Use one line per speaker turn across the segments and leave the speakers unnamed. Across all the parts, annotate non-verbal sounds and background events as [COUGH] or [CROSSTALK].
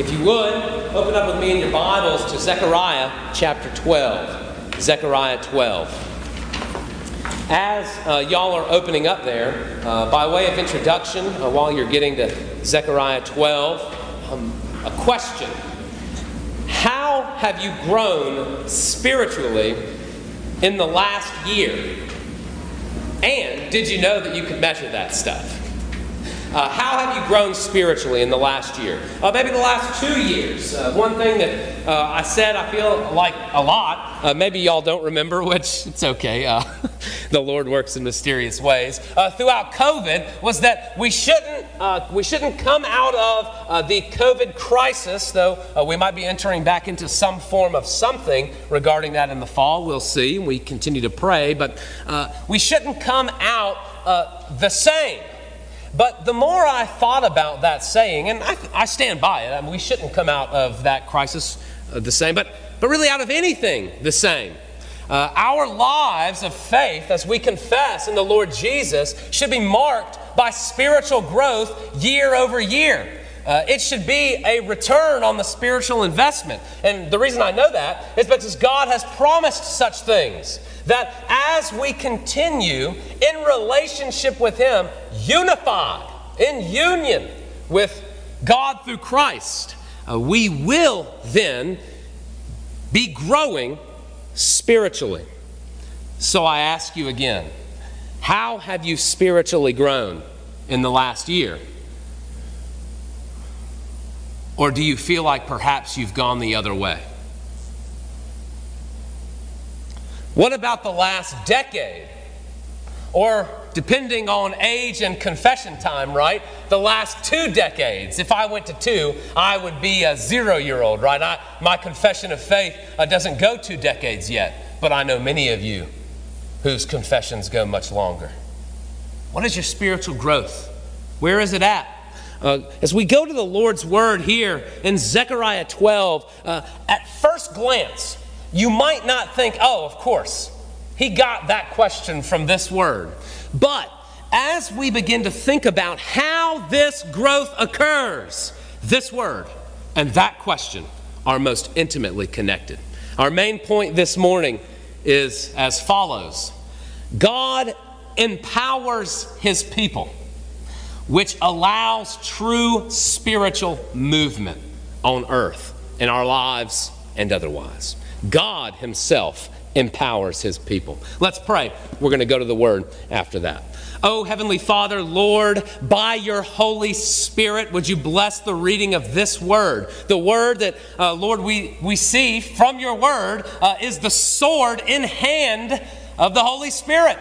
If you would, open up with me in your Bibles to Zechariah chapter 12. Zechariah 12. As uh, y'all are opening up there, uh, by way of introduction, uh, while you're getting to Zechariah 12, um, a question. How have you grown spiritually in the last year? And did you know that you could measure that stuff? Uh, how have you grown spiritually in the last year? Uh, maybe the last two years. Uh, one thing that uh, I said I feel like a lot, uh, maybe y'all don't remember, [LAUGHS] which it's okay. Uh, [LAUGHS] the Lord works in mysterious ways. throughout COVID, was that we shouldn't we shouldn't come out of the COVID crisis, though we might be entering back into some form of something regarding that in the fall. We'll see. We continue to pray, but we shouldn't come out the same. But the more I thought about that saying, and I, I stand by it, I mean, we shouldn't come out of that crisis uh, the same, but, but really out of anything the same. Uh, our lives of faith, as we confess in the Lord Jesus, should be marked by spiritual growth year over year. Uh, it should be a return on the spiritual investment. And the reason I know that is because God has promised such things. That as we continue in relationship with Him, unified, in union with God through Christ, uh, we will then be growing spiritually. So I ask you again how have you spiritually grown in the last year? Or do you feel like perhaps you've gone the other way? What about the last decade? Or, depending on age and confession time, right? The last two decades. If I went to two, I would be a zero year old, right? I, my confession of faith uh, doesn't go two decades yet, but I know many of you whose confessions go much longer. What is your spiritual growth? Where is it at? Uh, as we go to the Lord's word here in Zechariah 12, uh, at first glance, you might not think, oh, of course, he got that question from this word. But as we begin to think about how this growth occurs, this word and that question are most intimately connected. Our main point this morning is as follows God empowers his people, which allows true spiritual movement on earth, in our lives, and otherwise. God Himself empowers His people. Let's pray. We're going to go to the Word after that. Oh, Heavenly Father, Lord, by your Holy Spirit, would you bless the reading of this word? The word that, uh, Lord, we, we see from your word uh, is the sword in hand of the Holy Spirit,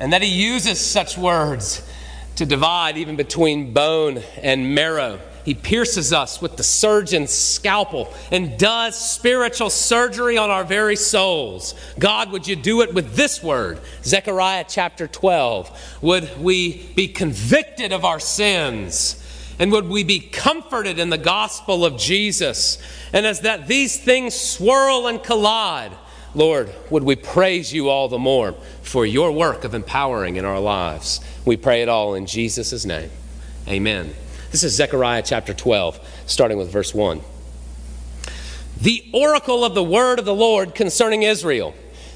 and that He uses such words to divide even between bone and marrow he pierces us with the surgeon's scalpel and does spiritual surgery on our very souls. God, would you do it with this word? Zechariah chapter 12. Would we be convicted of our sins? And would we be comforted in the gospel of Jesus? And as that these things swirl and collide, Lord, would we praise you all the more for your work of empowering in our lives? We pray it all in Jesus' name. Amen. This is Zechariah chapter 12, starting with verse 1. The oracle of the word of the Lord concerning Israel.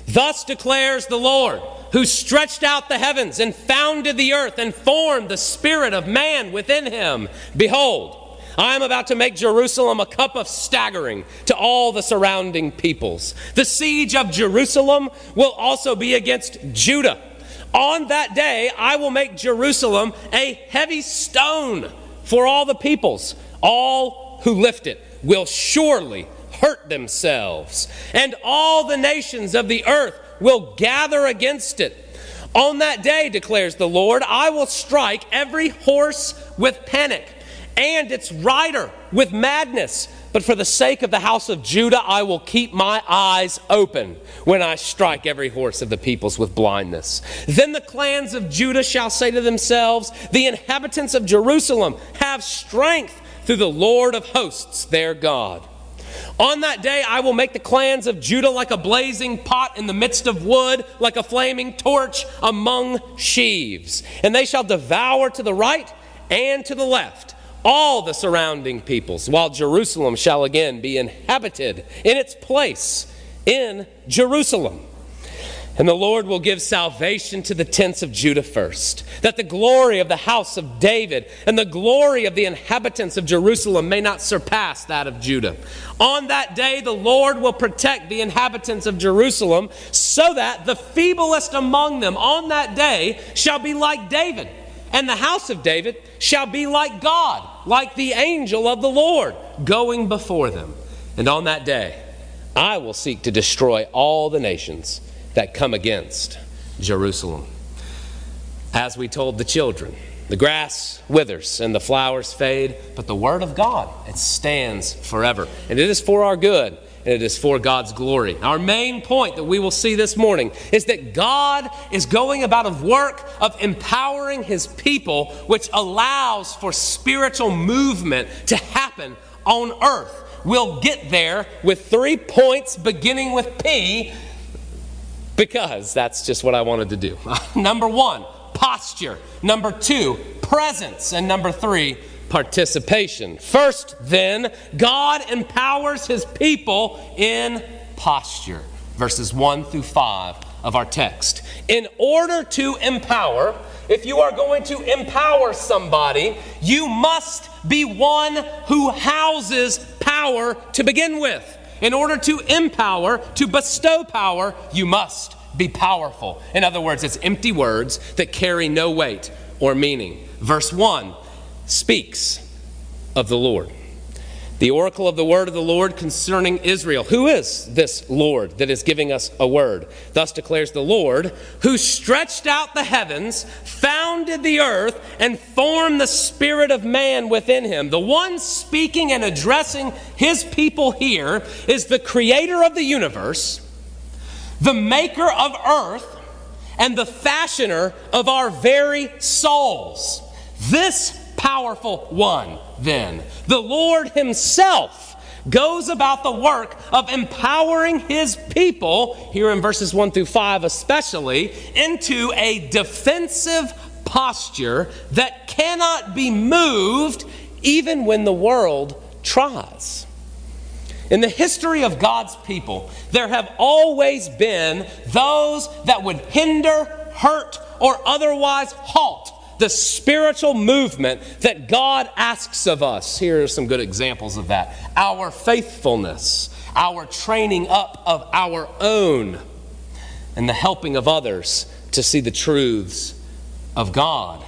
Thus declares the Lord, who stretched out the heavens and founded the earth and formed the spirit of man within him. Behold, I am about to make Jerusalem a cup of staggering to all the surrounding peoples. The siege of Jerusalem will also be against Judah. On that day, I will make Jerusalem a heavy stone for all the peoples. All who lift it will surely hurt themselves, and all the nations of the earth will gather against it. On that day, declares the Lord, I will strike every horse with panic and its rider with madness. But for the sake of the house of Judah, I will keep my eyes open when I strike every horse of the peoples with blindness. Then the clans of Judah shall say to themselves, The inhabitants of Jerusalem have strength through the Lord of hosts, their God. On that day, I will make the clans of Judah like a blazing pot in the midst of wood, like a flaming torch among sheaves. And they shall devour to the right and to the left all the surrounding peoples, while Jerusalem shall again be inhabited in its place in Jerusalem. And the Lord will give salvation to the tents of Judah first, that the glory of the house of David and the glory of the inhabitants of Jerusalem may not surpass that of Judah. On that day, the Lord will protect the inhabitants of Jerusalem, so that the feeblest among them on that day shall be like David, and the house of David shall be like God, like the angel of the Lord, going before them. And on that day, I will seek to destroy all the nations that come against Jerusalem. As we told the children, the grass withers and the flowers fade, but the word of God, it stands forever. And it is for our good and it is for God's glory. Our main point that we will see this morning is that God is going about a work of empowering his people, which allows for spiritual movement to happen on earth. We'll get there with three points beginning with P because that's just what I wanted to do. [LAUGHS] number one, posture. Number two, presence. And number three, participation. First, then, God empowers his people in posture. Verses 1 through 5 of our text. In order to empower, if you are going to empower somebody, you must be one who houses power to begin with. In order to empower, to bestow power, you must be powerful. In other words, it's empty words that carry no weight or meaning. Verse 1 speaks of the Lord. The oracle of the word of the Lord concerning Israel. Who is this Lord that is giving us a word? Thus declares the Lord, who stretched out the heavens, founded the earth, and formed the spirit of man within him. The one speaking and addressing his people here is the creator of the universe, the maker of earth, and the fashioner of our very souls. This powerful one, then, the Lord Himself, goes about the work of empowering His people, here in verses 1 through 5 especially, into a defensive posture that cannot be moved even when the world tries. In the history of God's people, there have always been those that would hinder, hurt, or otherwise halt the spiritual movement that God asks of us. Here are some good examples of that our faithfulness, our training up of our own, and the helping of others to see the truths of God.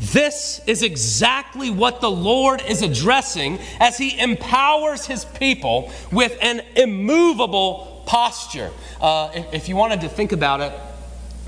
This is exactly what the Lord is addressing as He empowers His people with an immovable posture. Uh, if, if you wanted to think about it,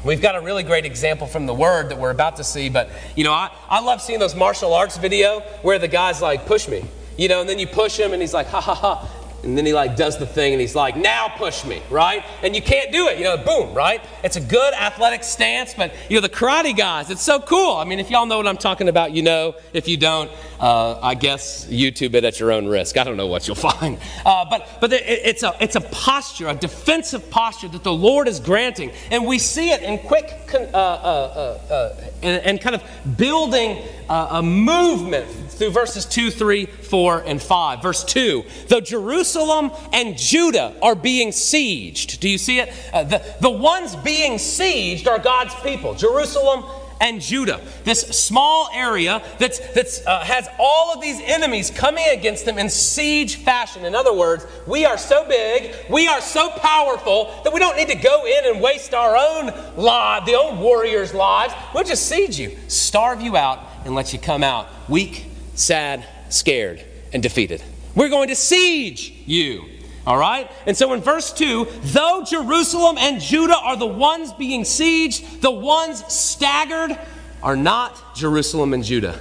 We've got a really great example from the word that we're about to see, but you know, I, I love seeing those martial arts video where the guy's like, push me. You know, and then you push him and he's like, ha ha ha. And then he like does the thing and he's like, now push me, right? And you can't do it, you know, boom, right? It's a good athletic stance, but you know, the karate guys, it's so cool. I mean, if y'all know what I'm talking about, you know. If you don't, uh, I guess YouTube it at your own risk. I don't know what you'll [LAUGHS] find. Uh, but but it, it's, a, it's a posture, a defensive posture that the Lord is granting. And we see it in quick uh, uh, uh, uh, and, and, kind of building a movement through verses 2, 3, 4, and 5. Verse 2 Though Jerusalem and Judah are being sieged, do you see it? Uh, the, the ones being sieged are God's people. Jerusalem and Judah. This small area that's, that's, uh, has all of these enemies coming against them in siege fashion. In other words, we are so big, we are so powerful that we don't need to go in and waste our own lives, the old warriors' lives. We'll just siege you, starve you out, and let you come out weak, sad, scared, and defeated. We're going to siege you. All right? And so in verse 2, though Jerusalem and Judah are the ones being sieged, the ones staggered are not Jerusalem and Judah,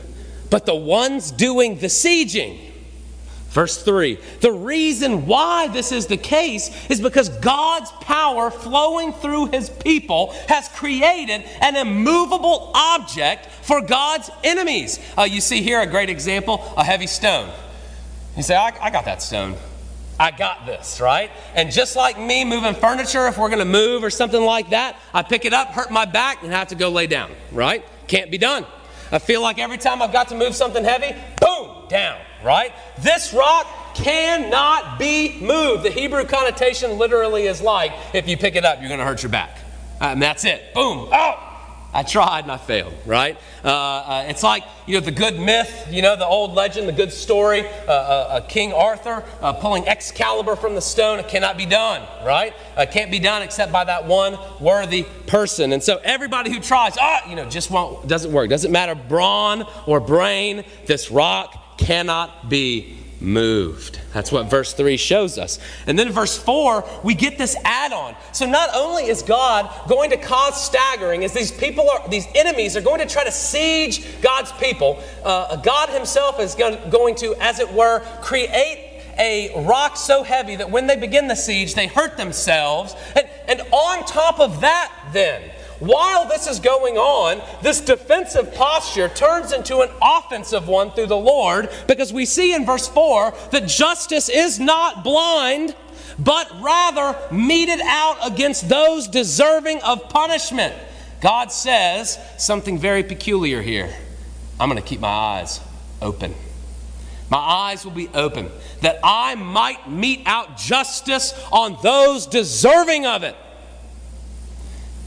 but the ones doing the sieging. Verse 3 The reason why this is the case is because God's power flowing through his people has created an immovable object for God's enemies. Uh, you see here a great example a heavy stone. You say, I, I got that stone. I got this, right? And just like me moving furniture, if we're going to move or something like that, I pick it up, hurt my back, and have to go lay down, right? Can't be done. I feel like every time I've got to move something heavy, boom, down, right? This rock cannot be moved. The Hebrew connotation literally is like if you pick it up, you're going to hurt your back. Uh, and that's it. Boom. Oh! I tried and I failed, right? Uh, uh, it's like, you know, the good myth, you know, the old legend, the good story, uh, uh King Arthur uh, pulling Excalibur from the stone. It cannot be done, right? It can't be done except by that one worthy person. And so everybody who tries, ah, you know, just won't, doesn't work. Doesn't matter brawn or brain, this rock cannot be moved. That's what verse 3 shows us. And then verse 4, we get this add on. So not only is God going to cause staggering, as these people are, these enemies are going to try to siege God's people, uh, God Himself is going to, as it were, create a rock so heavy that when they begin the siege, they hurt themselves. And, and on top of that, then, while this is going on, this defensive posture turns into an offensive one through the Lord because we see in verse 4 that justice is not blind, but rather meted out against those deserving of punishment. God says something very peculiar here. I'm going to keep my eyes open. My eyes will be open that I might mete out justice on those deserving of it.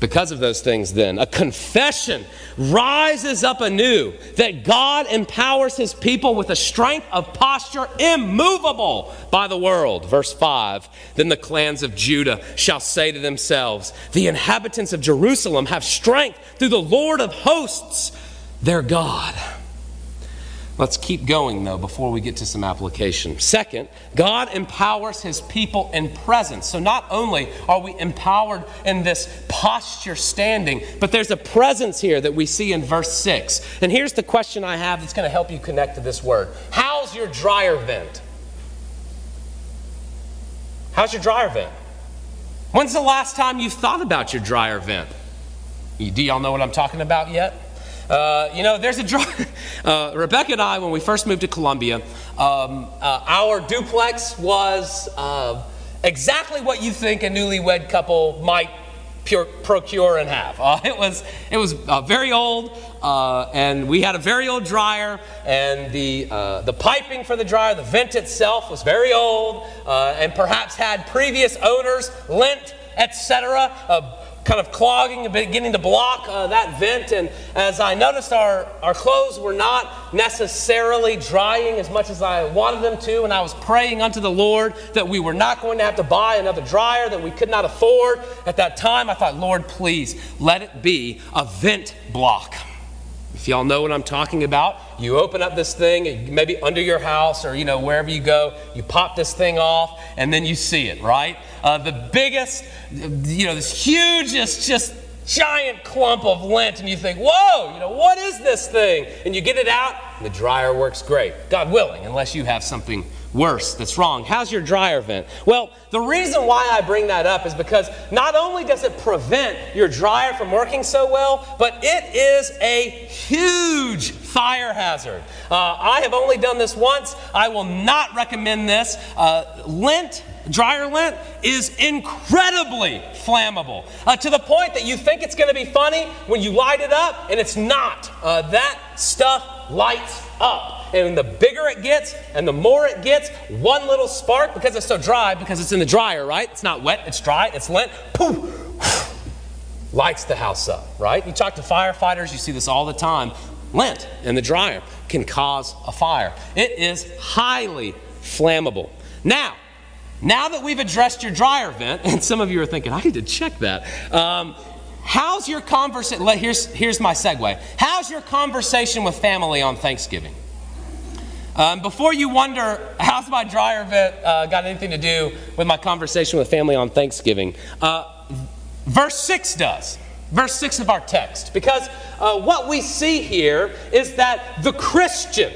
Because of those things, then, a confession rises up anew that God empowers his people with a strength of posture immovable by the world. Verse 5 Then the clans of Judah shall say to themselves, The inhabitants of Jerusalem have strength through the Lord of hosts, their God. Let's keep going, though, before we get to some application. Second, God empowers his people in presence. So not only are we empowered in this posture standing, but there's a presence here that we see in verse 6. And here's the question I have that's going to help you connect to this word How's your dryer vent? How's your dryer vent? When's the last time you thought about your dryer vent? Do y'all know what I'm talking about yet? Uh, you know, there's a draw. [LAUGHS] Uh, Rebecca and I, when we first moved to Columbia, um, uh, our duplex was uh, exactly what you think a newlywed couple might pure, procure and have. Uh, [LAUGHS] it was it was very old, and we had a very old dryer, and the the piping for the dryer, the vent itself, was very old, and perhaps had previous owners, lint, etc kind of clogging, beginning to block uh, that vent. And as I noticed, our, our clothes were not necessarily drying as much as I wanted them to. And I was praying unto the Lord that we were not going to have to buy another dryer that we could not afford. At that time, I thought, Lord, please let it be a vent block. If y'all know what I'm talking about, you open up this thing, maybe under your house or you know wherever you go, you pop this thing off, and then you see it, right? Uh, the biggest, you know, this hugest, just giant clump of lint, and you think, whoa, you know, what is this thing? And you get it out, and the dryer works great. God willing, unless you have something worse that's wrong. How's your dryer vent? Well, the reason why I bring that up is because not only does it prevent your dryer from working so well, but it is a huge fire hazard. Uh, I have only done this once. I will not recommend this. Uh, lint dryer lint is incredibly flammable uh, to the point that you think it's going to be funny when you light it up and it's not. Uh, that stuff lights up. And the bigger it gets and the more it gets, one little spark, because it's so dry, because it's in the dryer, right? It's not wet, it's dry, it's lint, poof, [SIGHS] lights the house up, right? You talk to firefighters, you see this all the time. Lint in the dryer can cause a fire. It is highly flammable. Now, now that we've addressed your dryer vent, [LAUGHS] and some of you are thinking, I need to check that. Um, how's your conversation? Here's, here's my segue. How's your conversation with family on Thanksgiving? Um, before you wonder, how's my dryer vent uh, got anything to do with my conversation with family on Thanksgiving? Uh, verse 6 does. Verse 6 of our text. Because uh, what we see here is that the Christian,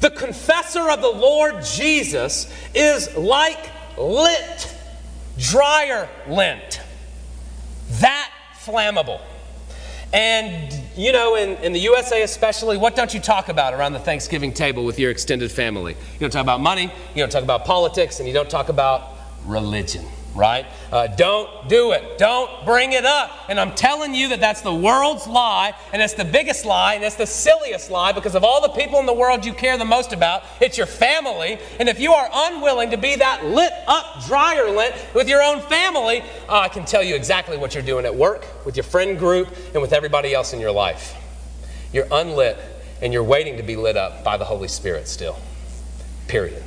the confessor of the Lord Jesus, is like lit, dryer lint. That flammable. And, you know, in, in the USA especially, what don't you talk about around the Thanksgiving table with your extended family? You don't talk about money, you don't talk about politics, and you don't talk about religion. Right? Uh, don't do it. Don't bring it up. And I'm telling you that that's the world's lie, and it's the biggest lie, and it's the silliest lie because of all the people in the world you care the most about, it's your family. And if you are unwilling to be that lit up dryer lint with your own family, uh, I can tell you exactly what you're doing at work, with your friend group, and with everybody else in your life. You're unlit, and you're waiting to be lit up by the Holy Spirit still. Period.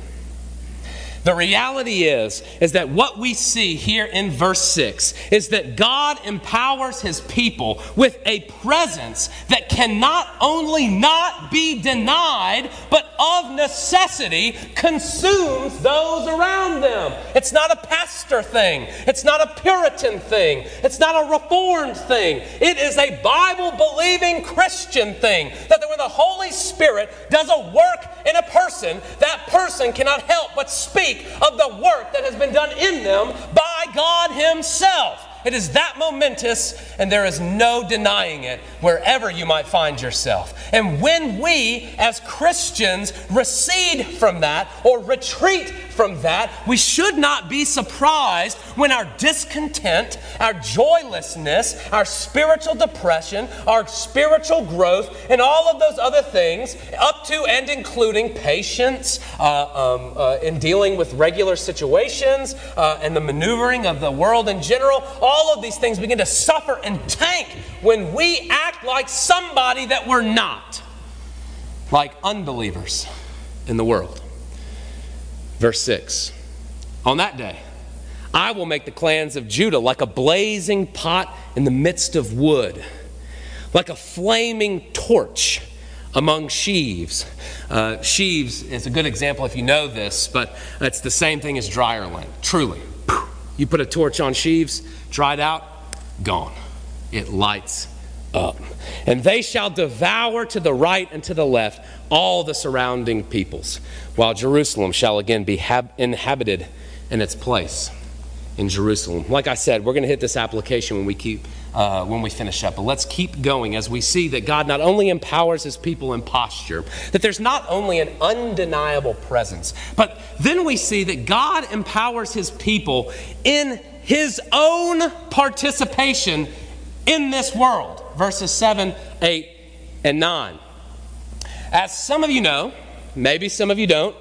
The reality is is that what we see here in verse 6 is that God empowers his people with a presence that cannot only not be denied but of necessity consumes those around them. It's not a pastor thing. It's not a Puritan thing. It's not a reformed thing. It is a Bible believing Christian thing that when the Holy Spirit does a work in a person, that person cannot help but speak of the work that has been done in them by God Himself. It is that momentous, and there is no denying it wherever you might find yourself. And when we, as Christians, recede from that or retreat from that, we should not be surprised when our discontent, our joylessness, our spiritual depression, our spiritual growth, and all of those other things, up to and including patience uh, um, uh, in dealing with regular situations uh, and the maneuvering of the world in general, all of these things begin to suffer and tank when we act like somebody that we're not, like unbelievers in the world. Verse 6 On that day, I will make the clans of Judah like a blazing pot in the midst of wood, like a flaming torch among sheaves. Uh, sheaves is a good example if you know this, but it's the same thing as dryer lint, truly. You put a torch on sheaves, dried out, gone. It lights up. And they shall devour to the right and to the left all the surrounding peoples, while Jerusalem shall again be hab- inhabited in its place in Jerusalem. Like I said, we're going to hit this application when we keep uh, when we finish up. But let's keep going as we see that God not only empowers His people in posture, that there's not only an undeniable presence, but then we see that God empowers His people in his own participation in this world. Verses 7, 8, and 9. As some of you know, maybe some of you don't,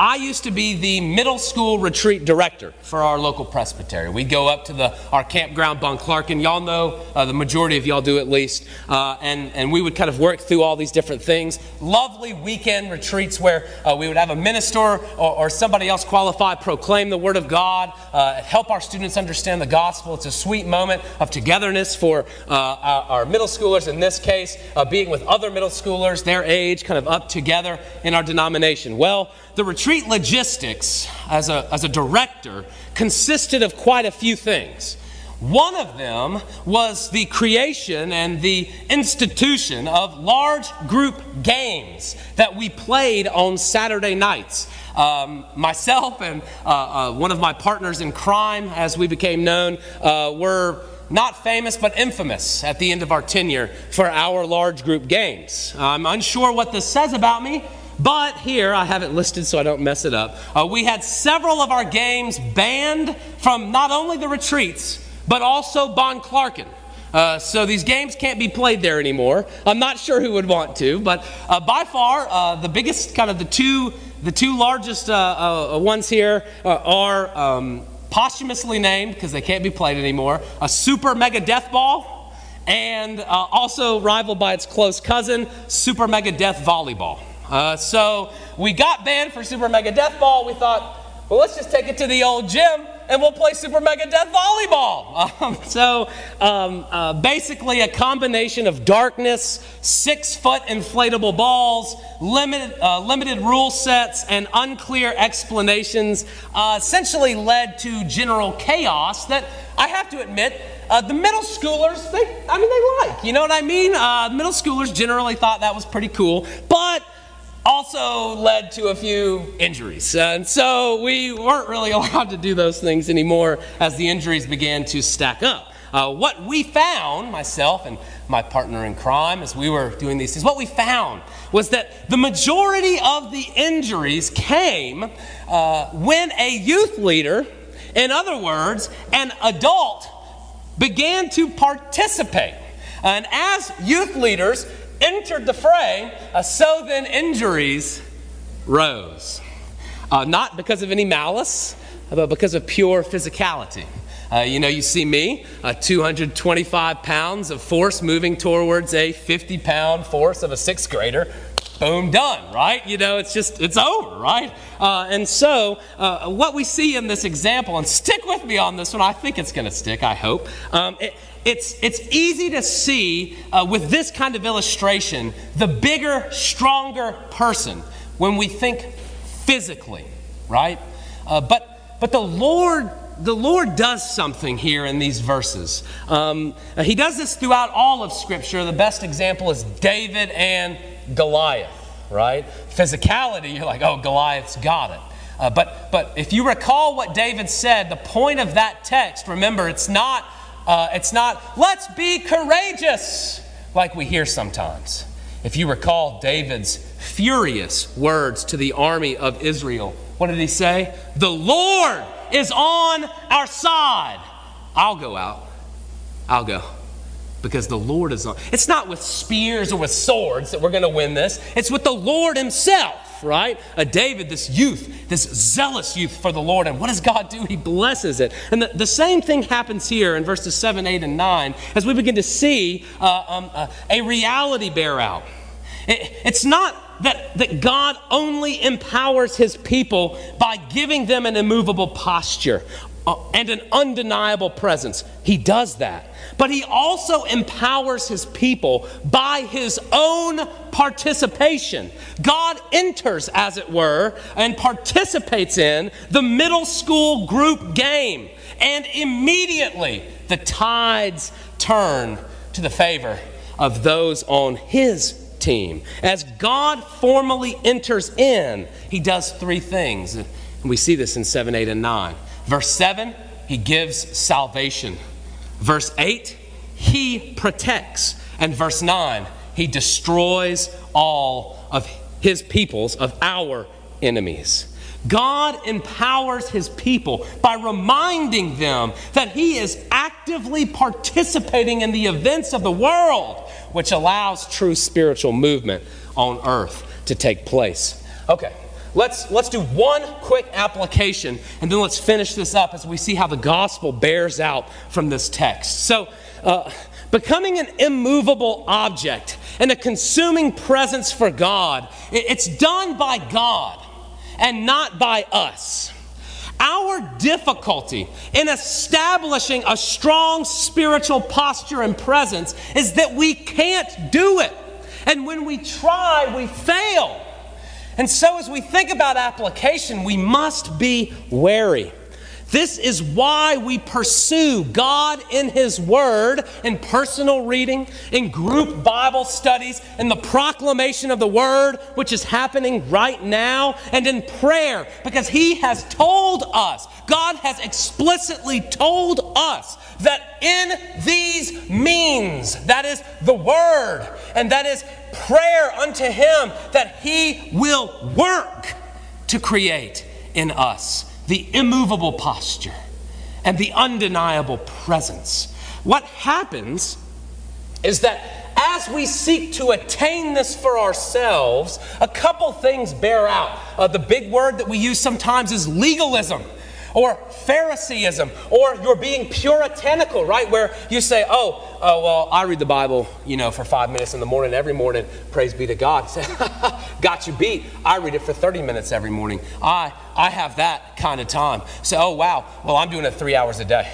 I used to be the middle school retreat director for our local presbytery. We'd go up to the, our campground, Bonclarken. Y'all know, uh, the majority of y'all do at least. Uh, and, and we would kind of work through all these different things. Lovely weekend retreats where uh, we would have a minister or, or, somebody else qualified proclaim the Word of God, uh, help our students understand the gospel. It's a sweet moment of togetherness for uh, our, our, middle schoolers, in this case, uh, being with other middle schoolers, their age, kind of up together in our denomination. Well, the retreat logistics as a, as a director consisted of quite a few things. One of them was the creation and the institution of large group games that we played on Saturday nights. Um, myself and uh, uh, one of my partners in crime, as we became known, uh, were not famous but infamous at the end of our tenure for our large group games. I'm unsure what this says about me, but here, I have it listed so I don't mess it up. Uh, we had several of our games banned from not only the retreats, but also Bonclarken. Uh, so these games can't be played there anymore. I'm not sure who would want to, but uh, by far uh, the biggest, kind of the two, the two largest uh, uh, ones here uh, are um, posthumously named because they can't be played anymore. A Super Mega Death Ball, and also rivaled by its close cousin, Super Mega Death Volleyball. Uh, so we got banned for Super Mega Death Ball. We thought, well, let's just take it to the old gym and we'll play Super Mega Death Volleyball. [LAUGHS] Um, so um, uh, basically, a combination of darkness, six foot inflatable balls, limited, uh, limited rule sets, and unclear explanations uh, essentially led to general chaos that I have to admit. Uh, the middle schoolers, they, I mean, they like. You know what I mean? Uh, middle schoolers generally thought that was pretty cool. But also led to a few injuries. And so we weren't really [LAUGHS] allowed to do those things anymore as the injuries began to stack up. Uh, what we found, myself and my partner in crime, as we were doing these things, what we found was that the majority of the injuries came uh, when a youth leader In other words, an adult began to participate. And as youth leaders entered the fray, uh, so then injuries rose. Uh, not because of any malice, but because of pure physicality. Uh, you know, you see me, uh, 225 pounds of force moving towards a 50 pound force of a sixth grader. Boom, done, right? You know, it's just, it's over, right? Uh, and so, uh, what we see in this example, and stick with me on this one, I think it's going to stick, I hope. Um, it, it's, it's easy to see uh, with this kind of illustration the bigger, stronger person when we think physically, right? Uh, but, but the Lord the Lord does something here in these verses. Um, he does this throughout all of Scripture. The best example is David and Goliath, right? Physicality, you're like, oh, Goliath's got it. Uh, but, but if you recall what David said, the point of that text, remember, it's not, uh, it's not, let's be courageous, like we hear sometimes. If you recall David's furious words to the army of Israel, what did he say? The Lord is on our side. I'll go out. I'll go. Because the Lord is on. It's not with spears or with swords that we're going to win this. It's with the Lord Himself, right? A David, this youth, this zealous youth for the Lord. And what does God do? He blesses it. And the, the same thing happens here in verses 7, 8, and 9 as we begin to see uh, um, uh, a reality bear out. It, it's not that, that God only empowers his people by giving them an immovable posture Uh, and an undeniable presence. He does that. But he also empowers his people by his own participation. God enters, as it were, and participates in the middle school group game. And immediately the tides turn to the favor of those on his team. As God formally enters in, he does three things. And we see this in 7, 8, and 9. Verse 7, he gives salvation. Verse 8, he protects. And verse 9, he destroys all of his peoples, of our enemies. God empowers his people by reminding them that he is actively participating in the events of the world, which allows true spiritual movement on earth to take place. Okay, let's, let's do one quick application and then let's finish this up as we see how the gospel bears out from this text. So, uh, becoming an immovable object and a consuming presence for God, it's done by God and not by us. Our difficulty in establishing a strong spiritual posture and presence is that we can't do it. And when we try, we fail. And so, as we think about application, we must be wary. This is why we pursue God in His Word in personal reading, in group Bible studies, in the proclamation of the Word, which is happening right now, and in prayer, because He has told us, God has explicitly told us that in these means, that is the Word, and that is prayer unto Him, that He will work to create in us the immovable posture, and the undeniable presence. What happens is that as we seek to attain this for ourselves, a couple things bear out. Uh, the big word that we use sometimes is legalism or Phariseeism, or you're being puritanical, right? Where you say, oh, oh, well, I read the Bible, you know, for five minutes in the morning, every morning, praise be to God. [LAUGHS] Got you beat. I read it for 30 minutes every morning. I, I have that kind of time. So, oh, wow, well, I'm doing it three hours a day.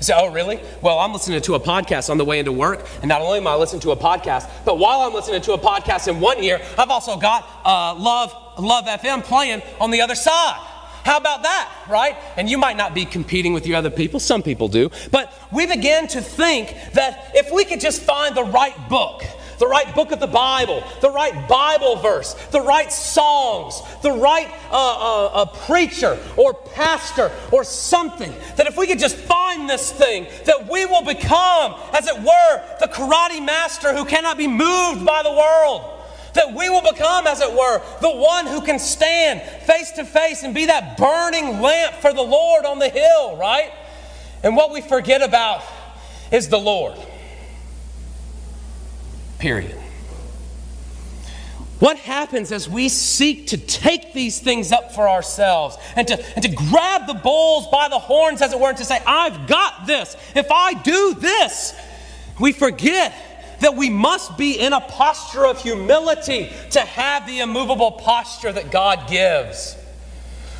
Say, oh, really? Well, I'm listening to a podcast on the way into work, and not only am I listening to a podcast, but while I'm listening to a podcast in one ear, I've also got uh, Love, Love FM playing on the other side. How about that, right? And you might not be competing with your other people, some people do, but we begin to think that if we could just find the right book, the right book of the Bible, the right Bible verse, the right songs, the right uh, uh, preacher or pastor or something. That if we could just find this thing, that we will become, as it were, the karate master who cannot be moved by the world That we will become, as it were, the one who can stand face to face and be that burning lamp for the Lord on the hill, right? And what we forget about is the Lord. Period. What happens as we seek to take these things up for ourselves and to, and to grab the bulls by the horns, as it were, and to say, I've got this. If I do this, we forget that we must be in a posture of humility to have the immovable posture that God gives.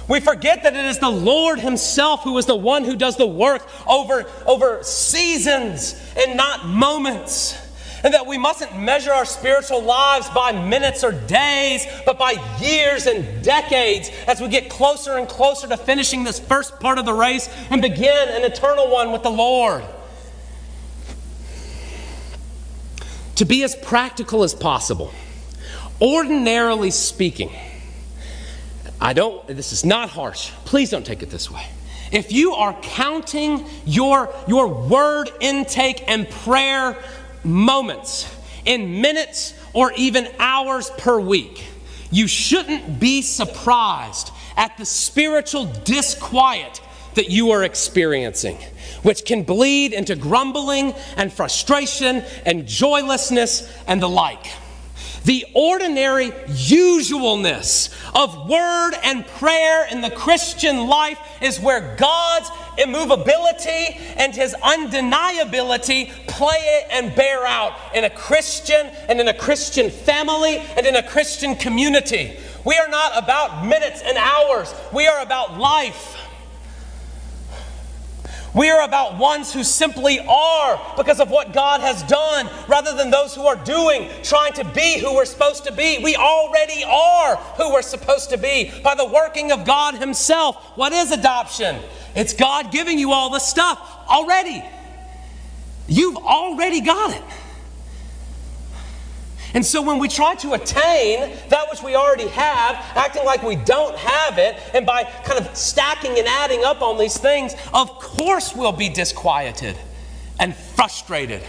We forget that it is the Lord Himself who is the one who does the work over, over seasons and not moments and that we mustn't measure our spiritual lives by minutes or days, but by years and decades as we get closer and closer to finishing this first part of the race and begin an eternal one with the Lord. To be as practical as possible, ordinarily speaking, I don't, this is not harsh. Please don't take it this way. If you are counting your, your word intake and prayer moments, in minutes, or even hours per week, you shouldn't be surprised at the spiritual disquiet that you are experiencing, which can bleed into grumbling and frustration and joylessness and the like. The ordinary usualness of word and prayer in the Christian life is where God's immovability and his undeniability play it and bear out in a Christian and in a Christian family and in a Christian community. We are not about minutes and hours, we are about life. We are about ones who simply are because of what God has done rather than those who are doing, trying to be who we're supposed to be. We already are who we're supposed to be by the working of God Himself. What is adoption? It's God giving you all the stuff already. You've already got it. And so when we try to attain that which we already have, acting like we don't have it, and by kind of stacking and adding up on these things, of course we'll be disquieted and frustrated.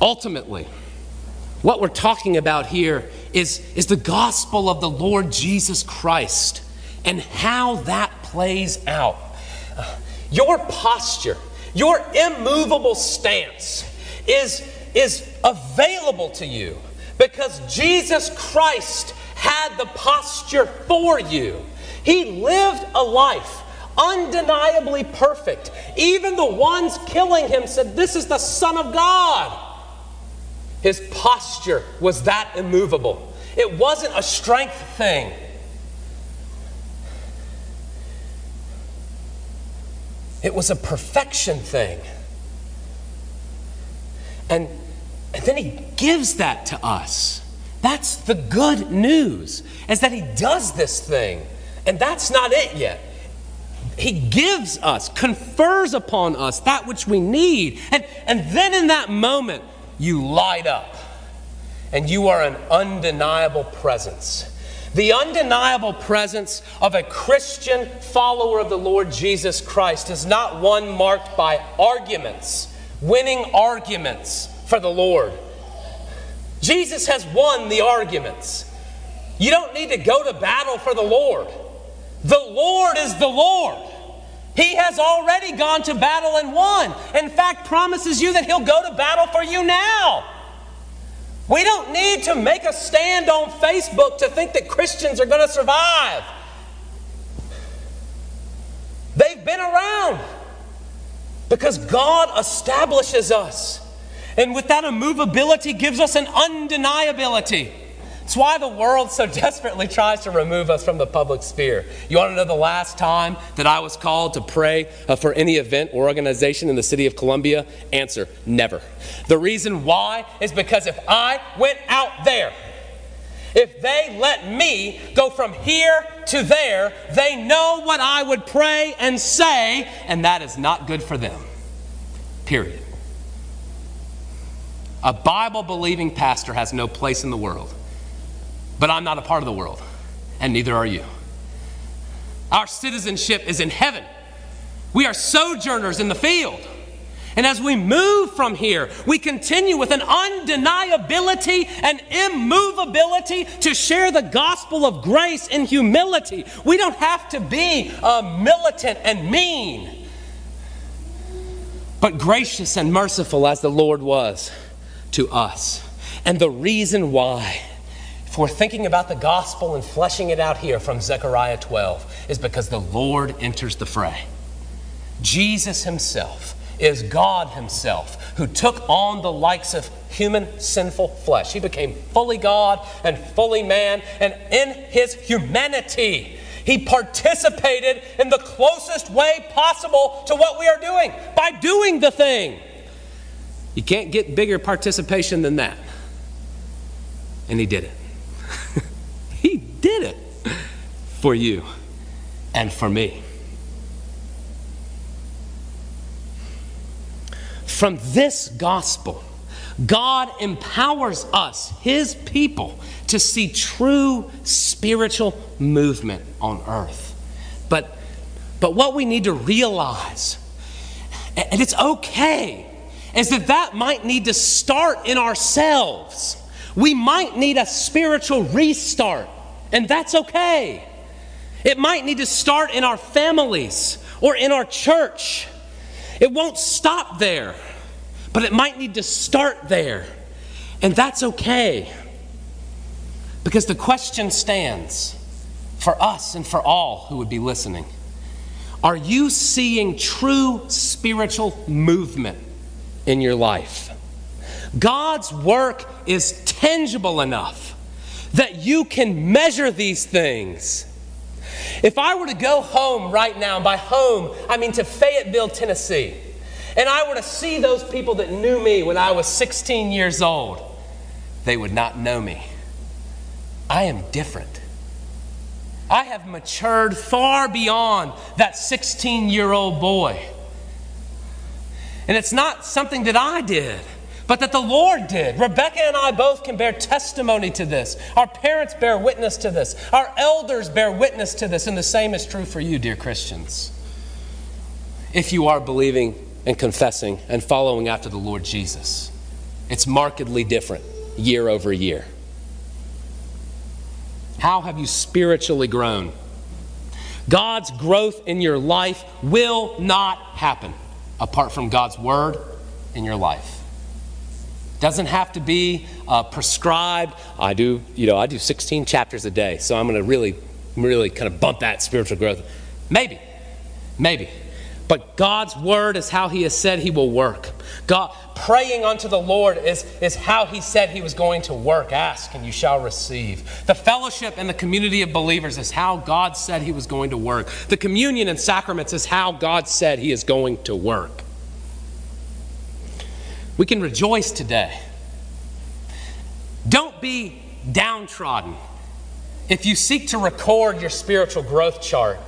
Ultimately, what we're talking about here is, is the gospel of the Lord Jesus Christ and how that plays out. Your posture, your immovable stance is, is available to you because Jesus Christ had the posture for you. He lived a life undeniably perfect. Even the ones killing him said, This is the Son of God. His posture was that immovable. It wasn't a strength thing. It was a perfection thing. And, and then he gives that to us. That's the good news, is that he does this thing. And that's not it yet. He gives us, confers upon us that which we need. And, and then in that moment, you light up and you are an undeniable presence the undeniable presence of a Christian follower of the Lord Jesus Christ is not one marked by arguments, winning arguments for the Lord. Jesus has won the arguments. You don't need to go to battle for the Lord. The Lord is the Lord. He has already gone to battle and won. In fact, promises you that He'll go to battle for you now. We don't need to make a stand on Facebook to think that Christians are going to survive. They've been around because God establishes us. And with that immovability gives us an undeniability. It's why the world so [LAUGHS] desperately tries to remove us from the public sphere. You want to know the last time that I was called to pray uh, for any event or organization in the city of Columbia? Answer never. The reason why is because if I went out there, if they let me go from here to there, they know what I would pray and say, and that is not good for them. Period. A Bible believing pastor has no place in the world. But I'm not a part of the world, and neither are you. Our citizenship is in heaven. We are sojourners in the field. And as we move from here, we continue with an undeniability and immovability to share the gospel of grace in humility. We don't have to be uh, militant and mean, but gracious and merciful as the Lord was to us. And the reason why, we're thinking about the gospel and fleshing it out here from Zechariah 12, is because the Lord enters the fray. Jesus Himself is God Himself who took on the likes of human sinful flesh. He became fully God and fully man, and in His humanity, He participated in the closest way possible to what we are doing by doing the thing. You can't get bigger participation than that. And He did it. Did it for you and for me. From this gospel, God empowers us, His people, to see true spiritual movement on earth. But, but what we need to realize, and it's okay, is that that might need to start in ourselves. We might need a spiritual restart, and that's okay. It might need to start in our families or in our church. It won't stop there. But it might need to start there. And that's okay. Because the question stands for us and for all who would be listening Are you seeing true spiritual movement in your life? God's work is tangible enough that you can measure these things. If I were to go home right now, by home, I mean to Fayetteville, Tennessee, and I were to see those people that knew me when I was 16 years old, they would not know me. I am different. I have matured far beyond that 16 year old boy. And it's not something that I did, but that the Lord did. Rebecca and I both can bear testimony to this. Our parents bear witness to this. Our elders bear witness to this. And the same is true for you, dear Christians. If you are believing and confessing and following after the Lord Jesus. It's markedly different year over year. How have you spiritually grown? God's growth in your life will not happen apart from God's word in your life. Doesn't have to be uh, prescribed. I do, you know, I do 16 chapters a day, so I'm going to really, really kind of bump that spiritual growth. Maybe, maybe. But God's word is how He has said He will work. God praying unto the Lord is, is how He said He was going to work. Ask and you shall receive. The fellowship and the community of believers is how God said He was going to work. The communion and sacraments is how God said He is going to work. We can rejoice today. Don't be downtrodden. If you seek to record your spiritual growth chart,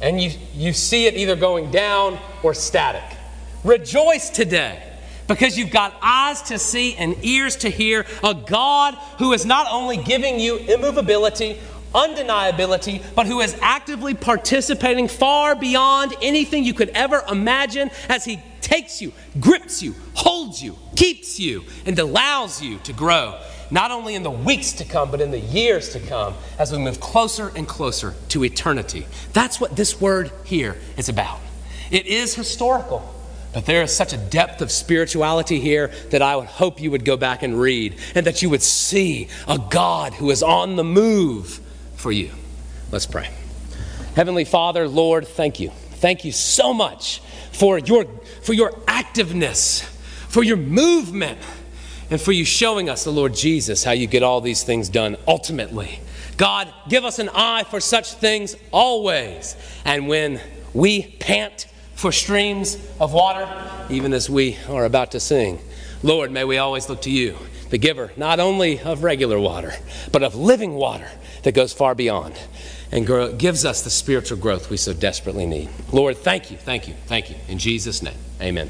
and you, you see it either going down or static. Rejoice today because you've got eyes to see and ears to hear a God who is not only giving you immovability, undeniability, but who is actively participating far beyond anything you could ever imagine as He takes you, grips you, holds you, keeps you, and allows you to grow not only in the weeks to come, but in the years to come as we move closer and closer to eternity. That's what this word here is about. It is historical, but there is such a depth of spirituality here that I would hope you would go back and read and that you would see a God who is on the move for you. Let's pray. Heavenly Father, Lord, thank you. Thank you so much for your, for your activeness, for your movement and for you showing us, the Lord Jesus, how you get all these things done ultimately. God, give us an eye for such things always. And when we pant for streams of water, even as we are about to sing, Lord, may we always look to you, the giver not only of regular water, but of living water that goes far beyond and grow, gives us the spiritual growth we so desperately need. Lord, thank you, thank you, thank you. In Jesus' name, amen.